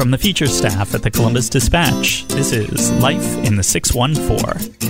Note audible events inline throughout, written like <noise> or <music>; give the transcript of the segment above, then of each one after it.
From the feature staff at the Columbus Dispatch, this is Life in the 614.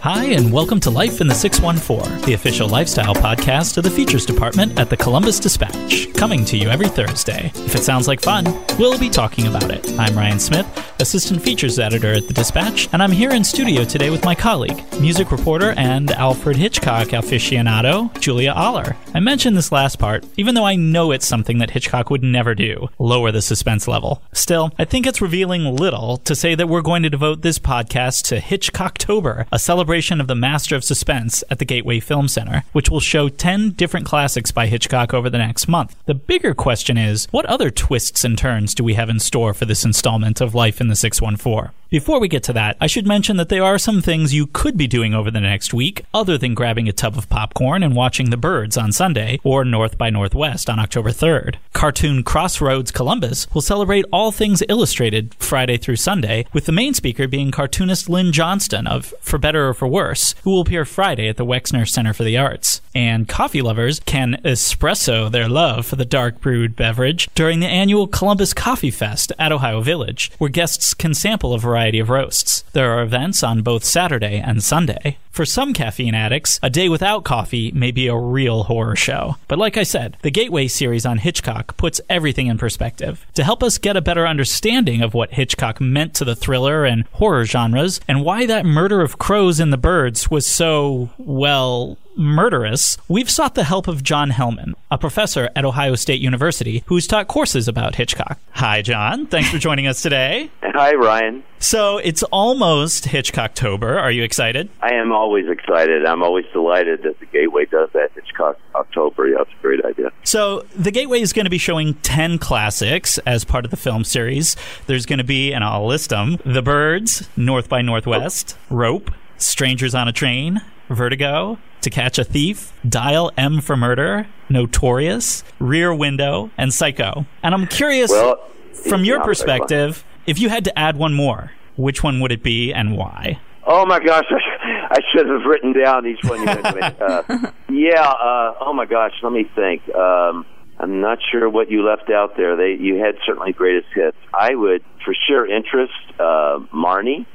Hi, and welcome to Life in the 614, the official lifestyle podcast of the features department at the Columbus Dispatch, coming to you every Thursday. If it sounds like fun, we'll be talking about it. I'm Ryan Smith, assistant features editor at the Dispatch, and I'm here in studio today with my colleague, music reporter and Alfred Hitchcock aficionado, Julia Oller. I mentioned this last part, even though I know it's something that Hitchcock would never do lower the suspense level. Still, I think it's revealing little to say that we're going to devote this podcast to Hitchcocktober, a celebration of the Master of Suspense at the Gateway Film Center, which will show 10 different classics by Hitchcock over the next month. The bigger question is what other twists and turns do we have in store for this installment of Life in the 614? Before we get to that, I should mention that there are some things you could be doing over the next week other than grabbing a tub of popcorn and watching The Birds on Sunday or North by Northwest on October 3rd. Cartoon Crossroads Columbus will celebrate all things illustrated Friday through Sunday, with the main speaker being cartoonist Lynn Johnston of For Better or For Worse, who will appear Friday at the Wexner Center for the Arts. And coffee lovers can espresso their love for the dark brewed beverage during the annual Columbus Coffee Fest at Ohio Village, where guests can sample a variety variety of roasts. There are events on both Saturday and Sunday. For some caffeine addicts, a day without coffee may be a real horror show. But like I said, the Gateway series on Hitchcock puts everything in perspective. To help us get a better understanding of what Hitchcock meant to the thriller and horror genres, and why that murder of crows in the birds was so, well, murderous, we've sought the help of John Hellmann, a professor at Ohio State University who's taught courses about Hitchcock. Hi, John. Thanks for joining us today. Hi, Ryan. So it's almost Hitchcocktober. Are you excited? I am always excited. I'm always delighted that the Gateway does that Hitchcock October. Yeah, it's a great idea. So the Gateway is going to be showing 10 classics as part of the film series. There's going to be, and I'll list them, The Birds, North by Northwest, Rope, Strangers on a Train, Vertigo, To Catch a Thief, Dial M for Murder, Notorious, Rear Window, and Psycho. And I'm curious, well, from your perspective, if you had to add one more, which one would it be and why? Oh my gosh, <laughs> I should have written down each one you mentioned. uh, <laughs> yeah, uh, oh my gosh, let me think. Um, I'm not sure what you left out there. They you had certainly greatest hits. I would for sure interest uh,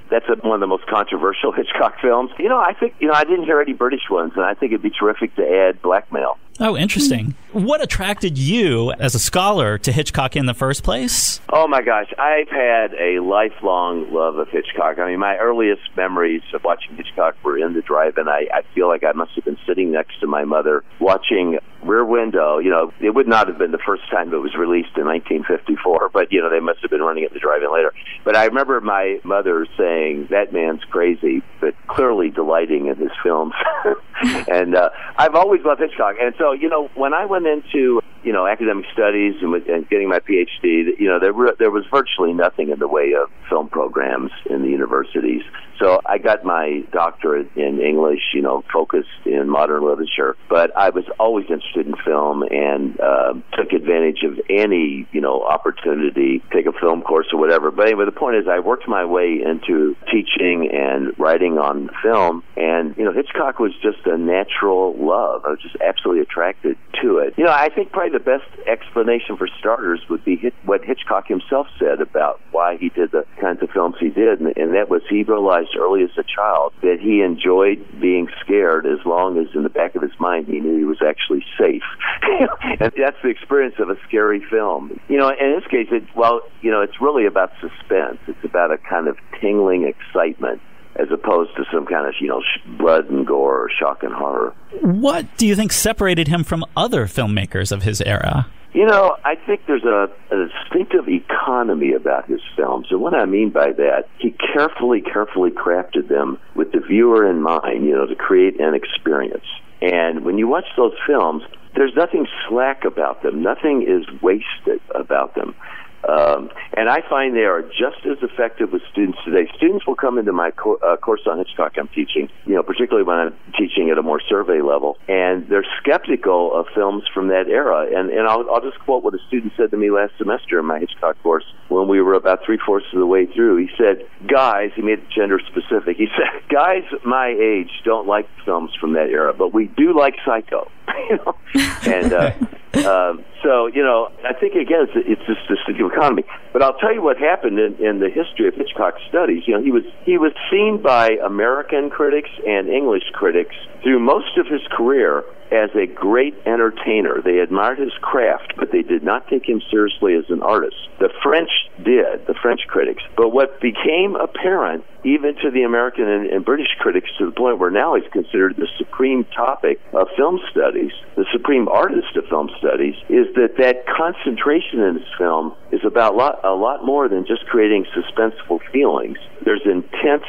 That's a, one of the most controversial <laughs> Hitchcock films. You know, I think you know I didn't hear any British ones, and I think it'd be terrific to add Blackmail. Oh, interesting. What attracted you as a scholar to Hitchcock in the first place? Oh my gosh, I've had a lifelong love of Hitchcock. I mean, my earliest memories of watching Hitchcock were in the drive-in. I, I feel like I must have been sitting next to my mother watching Rear Window. You know, it would not have been the first time it was released in 1954, but you know they must have been running it in the drive-in later. But I remember my mother saying, "That man's crazy," but clearly delighting in his films. <laughs> and uh, I've always loved Hitchcock, and so you know when I went into you know academic studies and, and getting my PhD, you know there were, there was virtually nothing in the way of film programs in the universities. So I got my doctorate in English, you know, focused in modern literature. But I was always interested in film and uh, took advantage of any, you know, opportunity, take a film course or whatever. But anyway, the point is, I worked my way into teaching and writing on film. And, you know, Hitchcock was just a natural love. I was just absolutely attracted to it. You know, I think probably the best explanation for starters would be what Hitchcock himself said about why he did the kinds of films he did. And, and that was he realized early as a child that he enjoyed being scared as long as in the back of his mind he knew he was actually safe. <laughs> and that's the experience of a scary film. You know, in this case, it, well, you know, it's really about suspense. It's about a kind of tingling excitement as opposed to some kind of you know blood and gore or shock and horror. What do you think separated him from other filmmakers of his era? You know, I think there's a, a distinctive economy about his films. And what I mean by that, he carefully, carefully crafted them with the viewer in mind, you know, to create an experience. And when you watch those films, there's nothing slack about them. Nothing is wasted about them. Um, and I find they are just as effective with students today. Students will come into my co- uh, course on Hitchcock I'm teaching, you know, particularly when I'm teaching at a more survey level, and they're skeptical of films from that era. And, and I'll, I'll just quote what a student said to me last semester in my Hitchcock course when we were about three fourths of the way through. He said, Guys, he made it gender specific. He <laughs> said, Guys my age don't like films from that era, but we do like Psycho. <laughs> you know? And, uh, <laughs> um, so you know, I think again, it's, it's just the studio economy. But I'll tell you what happened in, in the history of Hitchcock studies. You know, he was he was seen by American critics and English critics through most of his career as a great entertainer. They admired his craft, but they did not take him seriously as an artist. The French did, the French critics. But what became apparent, even to the American and, and British critics, to the point where now he's considered the supreme topic of film studies, the supreme artist of film studies, is that that concentration in his film is about lot, a lot more than just creating suspenseful feelings. There's intense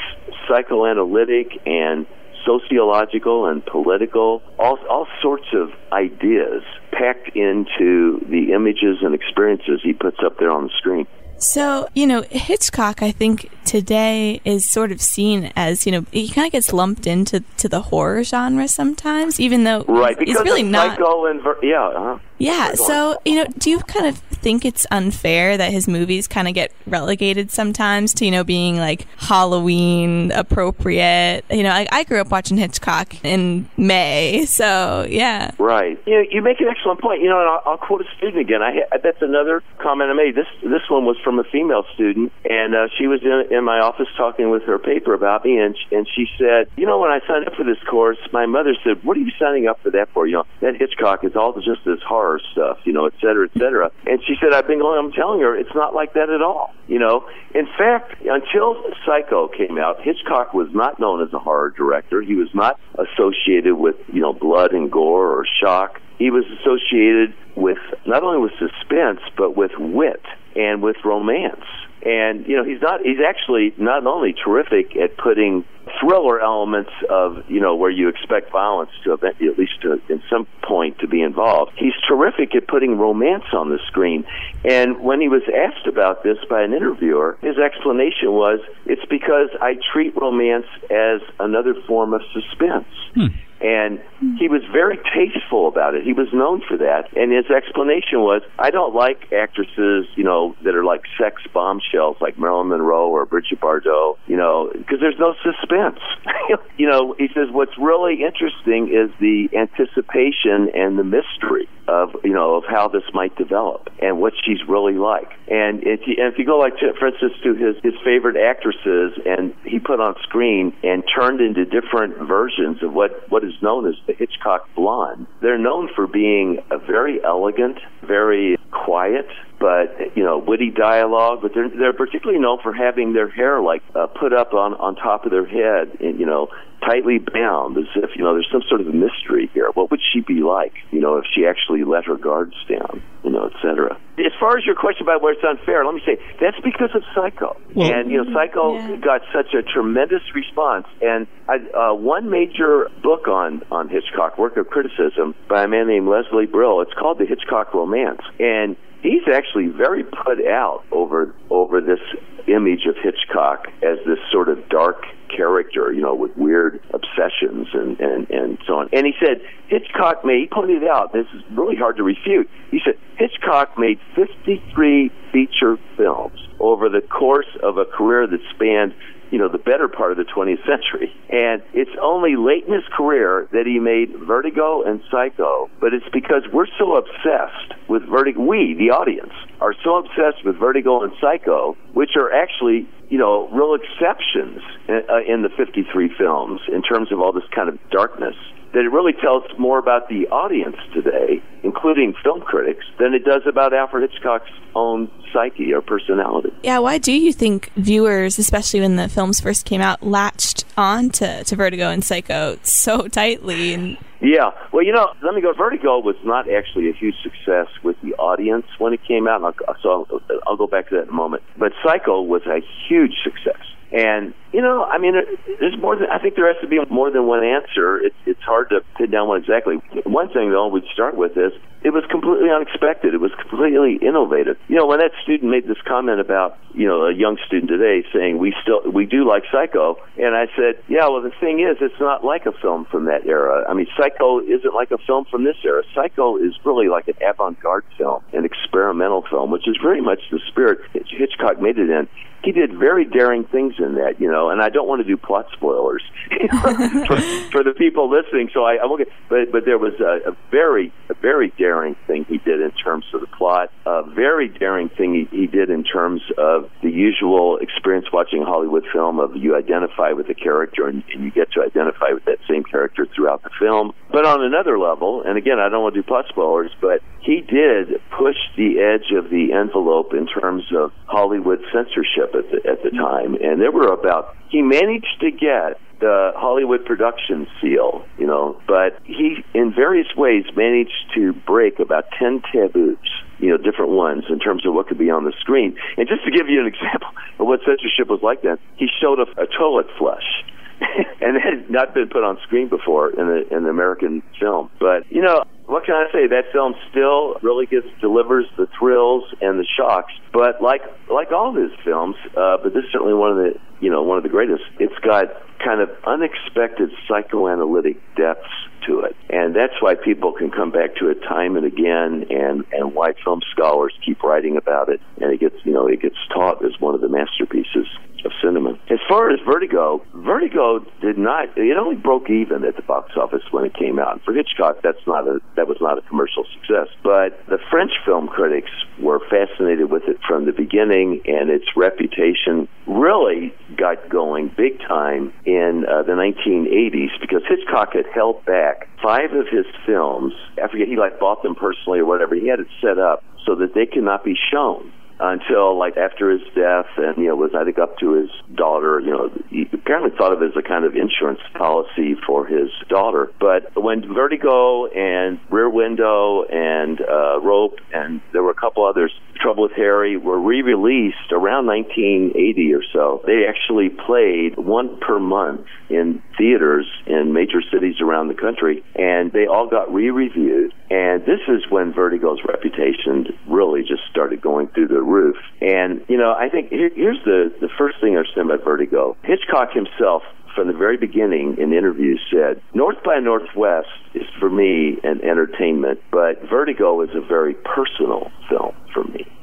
psychoanalytic and sociological and political, all, all sorts of ideas packed into the images and experiences he puts up there on the screen. So, you know, Hitchcock, I think today is sort of seen as, you know, he kind of gets lumped into to the horror genre sometimes, even though right, because he's really not. And ver- yeah, uh-huh. Yeah. So, you know, do you kind of think it's unfair that his movies kind of get relegated sometimes to, you know, being like Halloween appropriate? You know, I, I grew up watching Hitchcock in May. So, yeah. Right. You know, you make an excellent point. You know, and I'll, I'll quote a student again. I That's another comment I made. This, this one was from a female student, and uh, she was in, in my office talking with her paper about me, and, and she said, You know, when I signed up for this course, my mother said, What are you signing up for that for? You know, that Hitchcock is all just this horror stuff, you know, et cetera, et cetera. And she said, I've been going, I'm telling her, it's not like that at all. You know, in fact, until Psycho came out, Hitchcock was not known as a horror director. He was not associated with, you know, blood and gore or shock. He was associated with not only with suspense, but with wit and with romance. And you know, he's not. He's actually not only terrific at putting thriller elements of you know where you expect violence to at least to, in some point to be involved. He's terrific at putting romance on the screen. And when he was asked about this by an interviewer, his explanation was, "It's because I treat romance as another form of suspense." Hmm. And he was very tasteful about it. He was known for that. And his explanation was, I don't like actresses, you know, that are like sex bombshells like Marilyn Monroe or Brigitte Bardot, you know, because there's no suspense. <laughs> you know, he says what's really interesting is the anticipation and the mystery of, you know, of how this might develop and what she's really like. And if you, and if you go like, to, for instance, to his, his favorite actresses and he put on screen and turned into different versions of what, what is known as the Hitchcock blonde. They're known for being a very elegant, very quiet, but you know, witty dialogue. But they're they're particularly known for having their hair like uh, put up on on top of their head, and you know, tightly bound, as if you know there's some sort of mystery here. What would she be like, you know, if she actually let her guards down, you know, etc. As far as your question about where it's unfair, let me say that's because of Psycho, well, and you know, Psycho yeah. got such a tremendous response. And I, uh, one major book on on Hitchcock, work of criticism by a man named Lesley Brill. It's called The Hitchcock Romance, and he's actually very put out over over this image of Hitchcock as this sort of dark character, you know, with weird obsessions and, and, and so on. And he said Hitchcock made, he pointed out, this is really hard to refute, he said Hitchcock made 53 feature films over the course of a career that spanned you know, the better part of the 20th century. And it's only late in his career that he made Vertigo and Psycho, but it's because we're so obsessed with Vertigo, we, the audience, are so obsessed with Vertigo and Psycho, which are actually, you know, real exceptions in, uh, in the 53 films in terms of all this kind of darkness that it really tells more about the audience today, including film critics, than it does about Alfred Hitchcock's own psyche or personality. Yeah, why do you think viewers, especially when the films first came out, latched on to, to Vertigo and Psycho so tightly? And Yeah. Well, you know, let me go. Vertigo was not actually a huge success with the audience when it came out. So I'll, I'll go back to that in a moment. But Psycho was a huge success. And you know, I mean, there's more than I think there has to be more than one answer. It's it's hard to pin down one exactly. One thing though, we'd start with is it was completely unexpected. It was completely innovative. You know, when that student made this comment about you know a young student today saying we still we do like Psycho, and I said, yeah, well the thing is, it's not like a film from that era. I mean, Psycho isn't like a film from this era. Psycho is really like an avant-garde film, an experimental film, which is very much the spirit Hitchcock made it in he did very daring things in that, you know, and I don't want to do plot spoilers <laughs> <laughs> for, for the people listening. So I, I won't get, but but there was a, a very a very daring thing he did in terms of the plot, a very daring thing he, he did in terms of the usual experience watching a Hollywood film of you identify with the character and, and you get to identify with that same character throughout the film. But on another level, and again, I don't want to do plot spoilers, but he did push the edge of the envelope in terms of Hollywood censorship at the, at the time. And there were about, he managed to get the Hollywood production seal, you know, but he, in various ways, managed to break about 10 taboos, you know, different ones in terms of what could be on the screen. And just to give you an example <laughs> of what censorship was like then, he showed a, a toilet flush. <laughs> and it had not been put on screen before in, a, in an American film. But, you know, what can I say? That film still really gets delivers the thrills and the shocks. But like like all of his films, uh, but this is certainly one of the you know one of the greatest. It's got kind of unexpected psychoanalytic depths to it, and that's why people can come back to it time and again, and and why film scholars keep writing about it, and it gets you know it gets taught as one of the masterpieces of cinema. As far as Vertigo, Vertigo did not. It only broke even at the box office when it came out. For Hitchcock, that's not a that was not a commercial success. But the French film critics were fascinated with it from the beginning, and its reputation really got going big time in uh, the 1980s because Hitchcock had held back five of his films. I forget he like bought them personally or whatever. He had it set up so that they could not be shown until like after his death and you know was I think up to his daughter you know he apparently thought of it as a kind of insurance policy for his daughter. But when Vertigo and Rear Window and uh, Rope and there were a couple others Trouble with Harry were re-released around 1980 or so. They actually played one per month in theaters in major cities around the country and they all got re-reviewed. And this is when Vertigo's reputation really just started going through the roof. And, you know, I think here, here's the, the first thing I understand about Vertigo. Hitchcock himself from the very beginning in interviews said, North by Northwest is for me an entertainment, but Vertigo is a very personal film.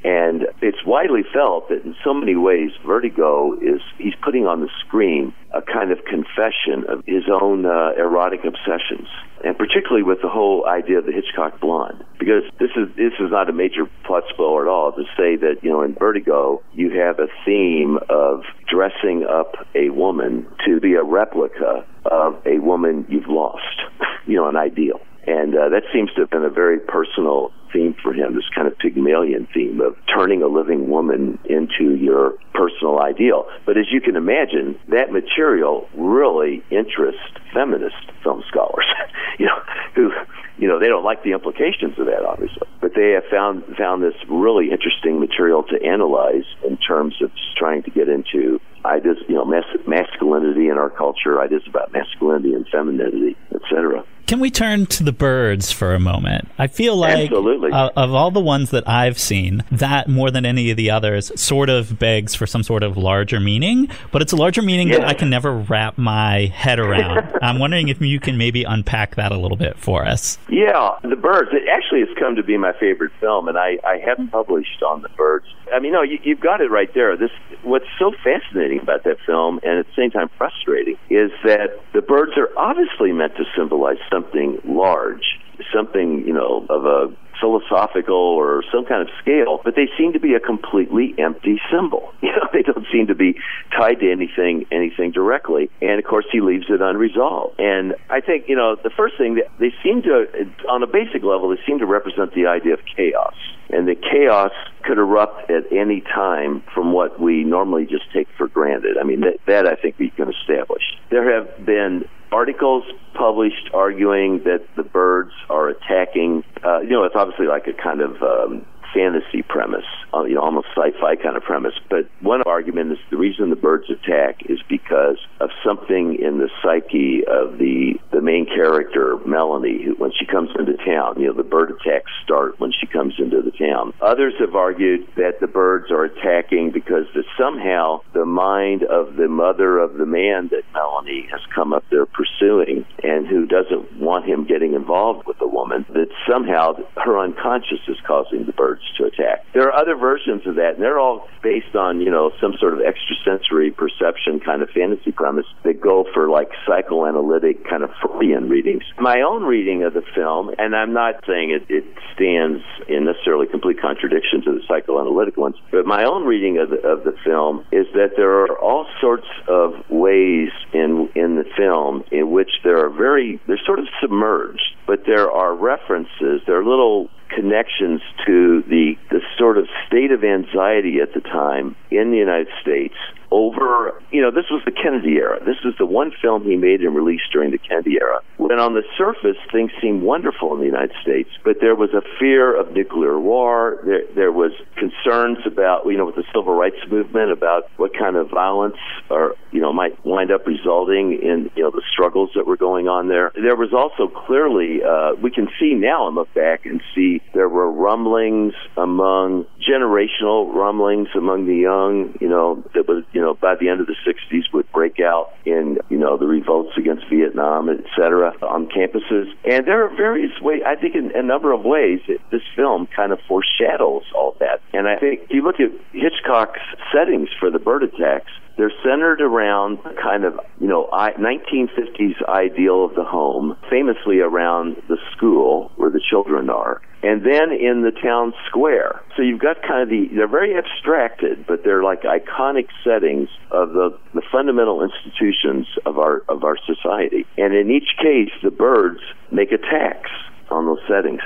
And it's widely felt that in so many ways, Vertigo is, he's putting on the screen a kind of confession of his own uh, erotic obsessions. And particularly with the whole idea of the Hitchcock blonde, because this is this is not a major plot spoiler at all to say that you know in Vertigo you have a theme of dressing up a woman to be a replica of a woman you've lost, <laughs> you know, an ideal, and uh, that seems to have been a very personal theme for him, this kind of Pygmalion theme of turning a living woman into your personal ideal. But as you can imagine, that material really interests feminist film scholars, <laughs> you know, who, you know, they don't like the implications of that, obviously, but they have found found this really interesting material to analyze in terms of trying to get into ideas, you know, mas- masculinity in our culture, ideas about masculinity and femininity, etc. Can we turn to the birds for a moment? I feel like uh, of all the ones that I've seen, that more than any of the others sort of begs for some sort of larger meaning, but it's a larger meaning yeah. that I can never wrap my head around. <laughs> I'm wondering if you can maybe unpack that a little bit for us. Yeah, the birds. It actually has come to be my favorite film, and I, I have published on the birds. I mean, no, you, you've got it right there. This what's so fascinating about that film, and at the same time frustrating, is that the birds are obviously meant to symbolize something large, something, you know, of a philosophical or some kind of scale, but they seem to be a completely empty symbol. <laughs> You they don't seem to be tied to anything anything directly. And of course he leaves it unresolved. And I think, you know, the first thing that they seem to on a basic level they seem to represent the idea of chaos. And the chaos could erupt at any time from what we normally just take for granted. I mean, that, that I think we can establish. There have been articles published arguing that the birds are attacking. Uh, you know, it's obviously like a kind of um, fantasy premise, uh, you know, almost sci-fi kind of premise. But one argument is the reason the birds attack is because of something in the psyche of the the main character, Melanie, who, when she comes into town. You know, the bird attacks start when she comes into the town. Others have argued that the birds are attacking because that somehow the mind of the mother of the man that Melanie has come up there pursuing and who doesn't want him getting involved with the woman, that somehow her unconscious is causing the birds to attack. There are other versions of that, and they're all based on, you know, some sort of extrasensory perception kind of fantasy premise that go for like psychoanalytic kind of Freudian readings. My own reading of the film, and I'm not saying it, it stands in necessarily complete contradiction to the psychoanalytic ones, but my own reading of the, of the film is that there are all sorts of ways in in the film in which there are very they're sort of submerged, but there are references, there are little connections to the the sort of state of anxiety at the time in the United States over, you know, this was the Kennedy era. This was the one film he made and released during the Kennedy era. When on the surface things seemed wonderful in the United States, but there was a fear of nuclear war. There, there was concerns about, you know, with the civil rights movement about what kind of violence or, you know, might wind up resulting in, you know, the struggles that were going on there. There was also clearly, uh, we can see now and look back and see there were rumblings among generational rumblings among the young, you know, that was, you know, by the end of the 60s would break out in, you know, the revolts against Vietnam, et cetera, on campuses. And there are various ways, I think in a number of ways, it, this film kind of foreshadows all that. And I think if you look at Hitchcock's settings for the bird attacks, they're centered around kind of, you know, 1950s ideal of the home, famously around the school where the children are, and then in the town square. So you've got kind of the, they're very abstracted, but they're like iconic settings of the, the fundamental institutions of our, of our society. And in each case, the birds make attacks on those settings.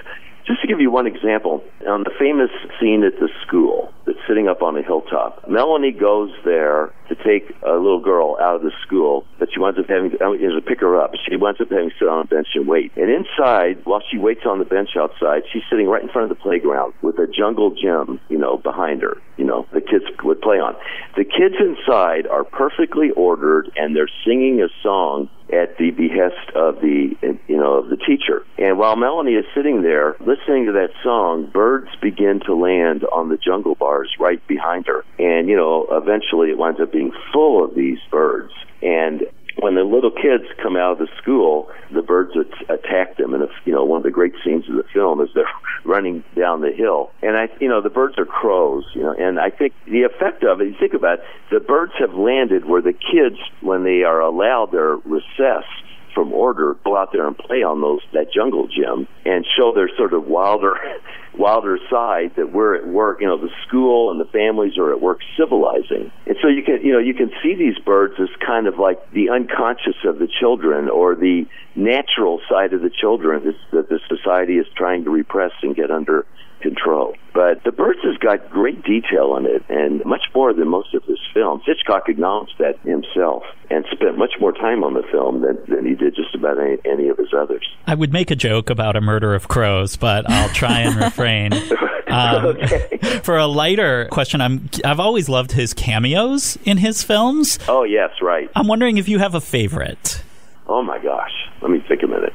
Just to give you one example, on the famous scene at the school that's sitting up on a hilltop, Melanie goes there to take a little girl out of the school, but she winds up having to pick her up. She winds up having to sit on a bench and wait. And inside, while she waits on the bench outside, she's sitting right in front of the playground with a jungle gym, you know, behind her, you know, the kids would play on. The kids inside are perfectly ordered and they're singing a song at the behest of the you know of the teacher. And while Melanie is sitting there listening to that song, birds begin to land on the jungle bars right behind her. And you know, eventually it winds up full of these birds. And when the little kids come out of the school, the birds attack them. And it's, you know, one of the great scenes of the film is they're <laughs> running down the hill. And I, you know, the birds are crows, you know, and I think the effect of it, you think about it, the birds have landed where the kids, when they are allowed their recess, from order go out there and play on those that jungle gym and show their sort of wilder <laughs> wilder side that we're at work you know the school and the families are at work civilizing and so you can you know you can see these birds as kind of like the unconscious of the children or the natural side of the children that the society is trying to repress and get under control. But The Birds has got great detail in it and much more than most of his films. Hitchcock acknowledged that himself and spent much more time on the film than, than he did just about any, any of his others. I would make a joke about a murder of crows, but I'll try and refrain. <laughs> <laughs> Um, for a lighter question, I'm I've always loved his cameos in his films. Oh yes, right. I'm wondering if you have a favorite. Oh my gosh, let me think a minute.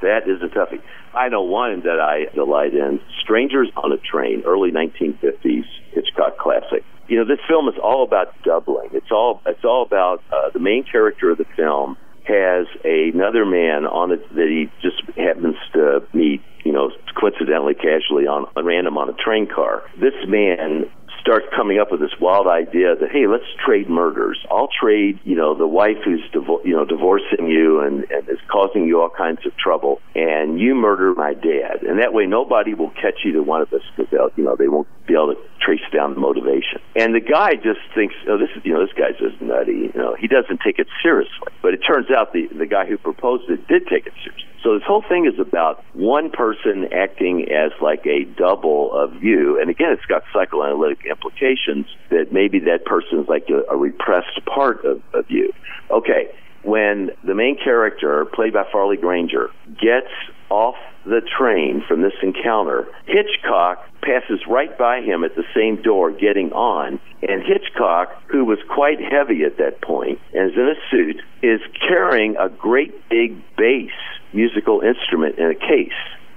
That is a toughie. I know one that I delight in Strangers on a Train, early 1950s Hitchcock classic. You know, this film is all about doubling. It's all it's all about uh, the main character of the film has another man on it that he just happens to meet, you know, coincidentally, casually on, on random on a train car. This man starts coming up with this wild idea that hey, let's trade murders. I'll trade, you know, the wife who's divo- you know divorcing you and, and is causing you all kinds of trouble, and you murder my dad, and that way nobody will catch either one of us because they'll, you know, they won't be able to trace down the motivation. And the guy just thinks, oh, this is, you know, this guy's just nutty. You know, he doesn't take it seriously. But it turns out the the guy who proposed it did take it seriously. So this whole thing is about one person acting as like a double of you. And again, it's got psychoanalytic implications that maybe that person is like a, a repressed part of, of you. Okay. when the main character, played by Farley Granger, gets off the train from this encounter, Hitchcock passes right by him at the same door getting on, and Hitchcock, who was quite heavy at that point and is in a suit, is carrying a great big bass musical instrument in a case.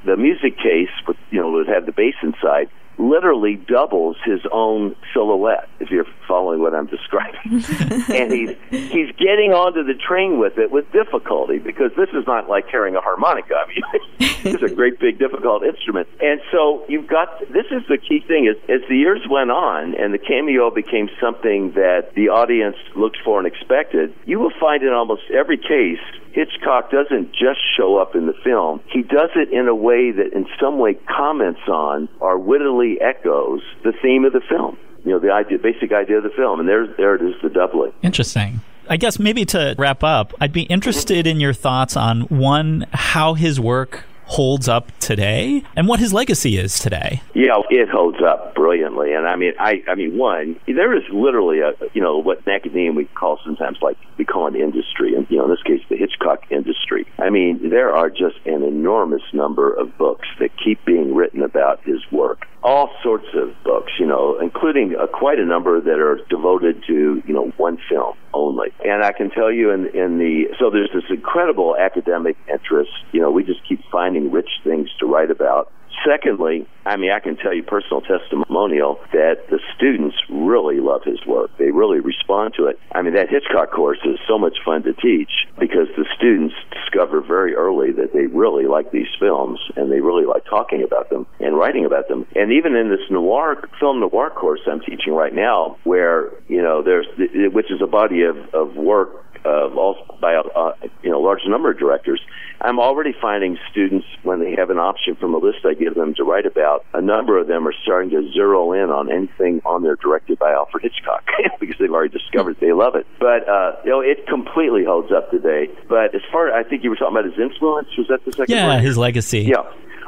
The music case, with, you know, would have the bass inside, literally doubles his own silhouette, if you're following what I'm describing. <laughs> and he's he's getting onto the train with it with difficulty because this is not like carrying a harmonica. I mean, <laughs> it's a great big difficult instrument. And so you've got this is the key thing is as the years went on and the cameo became something that the audience looked for and expected, you will find in almost every case Hitchcock doesn't just show up in the film. He does it in a way that in some way comments on or wittily echoes the theme of the film. You know, the idea, basic idea of the film. And there's, there it is, the doubling. Interesting. I guess maybe to wrap up, I'd be interested in your thoughts on one, how his work holds up today and what his legacy is today. Yeah, it holds up brilliantly. And I mean, I, I mean, one, there is literally a, you know, what in academia we call sometimes like, we call an industry. And, you know, in this case, the Hitchcock industry. I mean, there are just an enormous number of books that keep being written about his work. All sorts of books, you know, including uh, quite a number that are devoted to, you know, one film only. And I can tell you in, in the, so there's this incredible academic interest. You know, we just keep finding rich things to write about. Secondly, I mean, I can tell you personal testimonial that the students really love his work. They really respond to it. I mean, that Hitchcock course is so much fun to teach because the students discover very early that they really like these films and they really like talking about them and writing about them. And even in this noir, film noir course I'm teaching right now, where, you know, there's, which is a body of, of work uh, all by a uh, you know large number of directors. I'm already finding students when they have an option from a list I give them to write about. A number of them are starting to zero in on anything on there directed by Alfred Hitchcock <laughs> because they've already discovered they love it. But uh, you know, it completely holds up today. But as far I think you were talking about his influence. Was that the second? Yeah, his legacy. Yeah.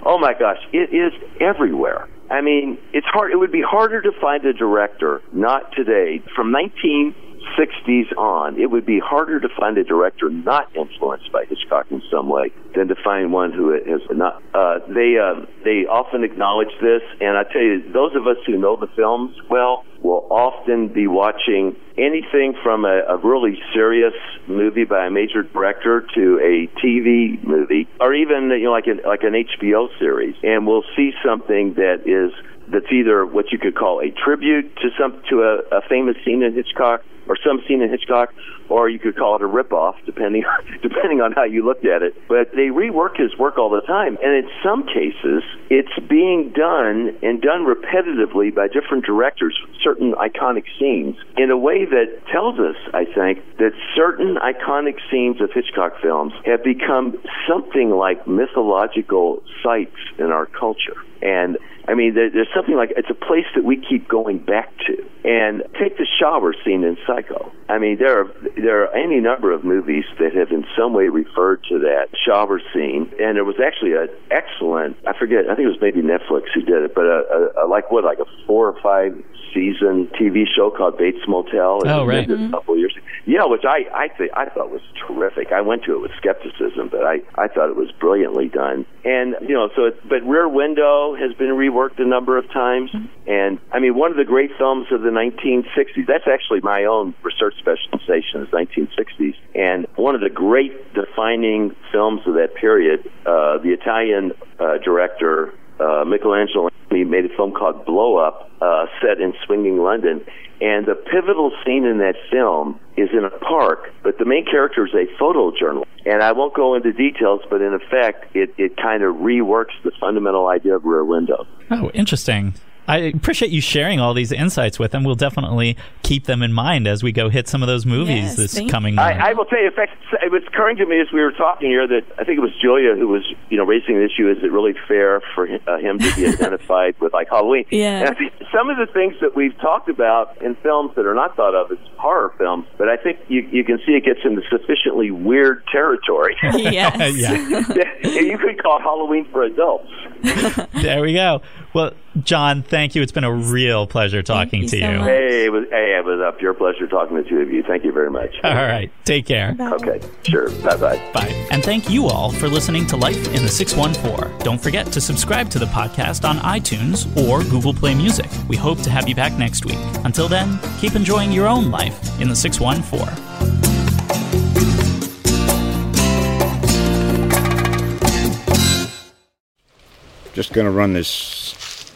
Oh my gosh, it is everywhere. I mean, it's hard. It would be harder to find a director not today from 19 60s on, it would be harder to find a director not influenced by Hitchcock in some way than to find one who has not. Uh, they uh, they often acknowledge this, and I tell you, those of us who know the films well will often be watching anything from a, a really serious movie by a major director to a TV movie, or even you know like an like an HBO series, and we'll see something that is that's either what you could call a tribute to some to a, a famous scene in Hitchcock or some scene in Hitchcock, or you could call it a ripoff, depending <laughs> depending on how you looked at it. But they rework his work all the time, and in some cases, it's being done and done repetitively by different directors certain iconic scenes in a way that tells us, I think, that certain iconic scenes of Hitchcock films have become something like mythological sites in our culture. And I mean, there, there's something like it's a place that we keep going back to. And take the shower scene in Psycho. I mean, there are there are any number of movies that have in some way referred to that shower scene. And there was actually an excellent, I forget, I think it was maybe Netflix who did it, but a, a, a like what, like a four or five season TV show called Bates Motel. Oh, right. A mm-hmm. couple years. Yeah, which I I think I thought was terrific. I went to it with skepticism, but I I thought it was brilliantly done. And you know, so it, but Rear Window has been reworked a number of times. Mm-hmm. And I mean, one of the great films of the 1960s. That's actually my own research specialization is 1960s. And one of the great defining films of that period, uh, the Italian uh, director uh, Michelangelo he made a film called Blow Up, uh, set in swinging London. And the pivotal scene in that film is in a park, but the main character is a photojournalist. And I won't go into details, but in effect, it, it kind of reworks the fundamental idea of Rear Window. Oh, interesting. I appreciate you sharing all these insights with them. We'll definitely keep them in mind as we go hit some of those movies Yes, this thank coming I, month. I will tell you, in fact, it was occurring to me as we were talking here that I think it was Julia who was, you know, raising the issue: is it really fair for hi- uh, him to be <laughs> identified with like Halloween? Yeah. And I think some of the things that we've talked about in films that are not thought of as horror films, but I think you you can see it gets into sufficiently weird territory. <laughs> yes. <laughs> yeah. you could call Halloween for adults. there we go. Well, John, thank you. It's been a real pleasure talking you to so you. much. Hey, it was hey, it was a pure pleasure talking to the two of you. Thank you very much. All right. Take care. Okay, sure. Bye bye. Bye. And thank you all for listening to Life in the 614. Don't forget to subscribe to the podcast on iTunes or Google Play Music. We hope to have you back next week. Until then, keep enjoying your own life in the 614. Just gonna run this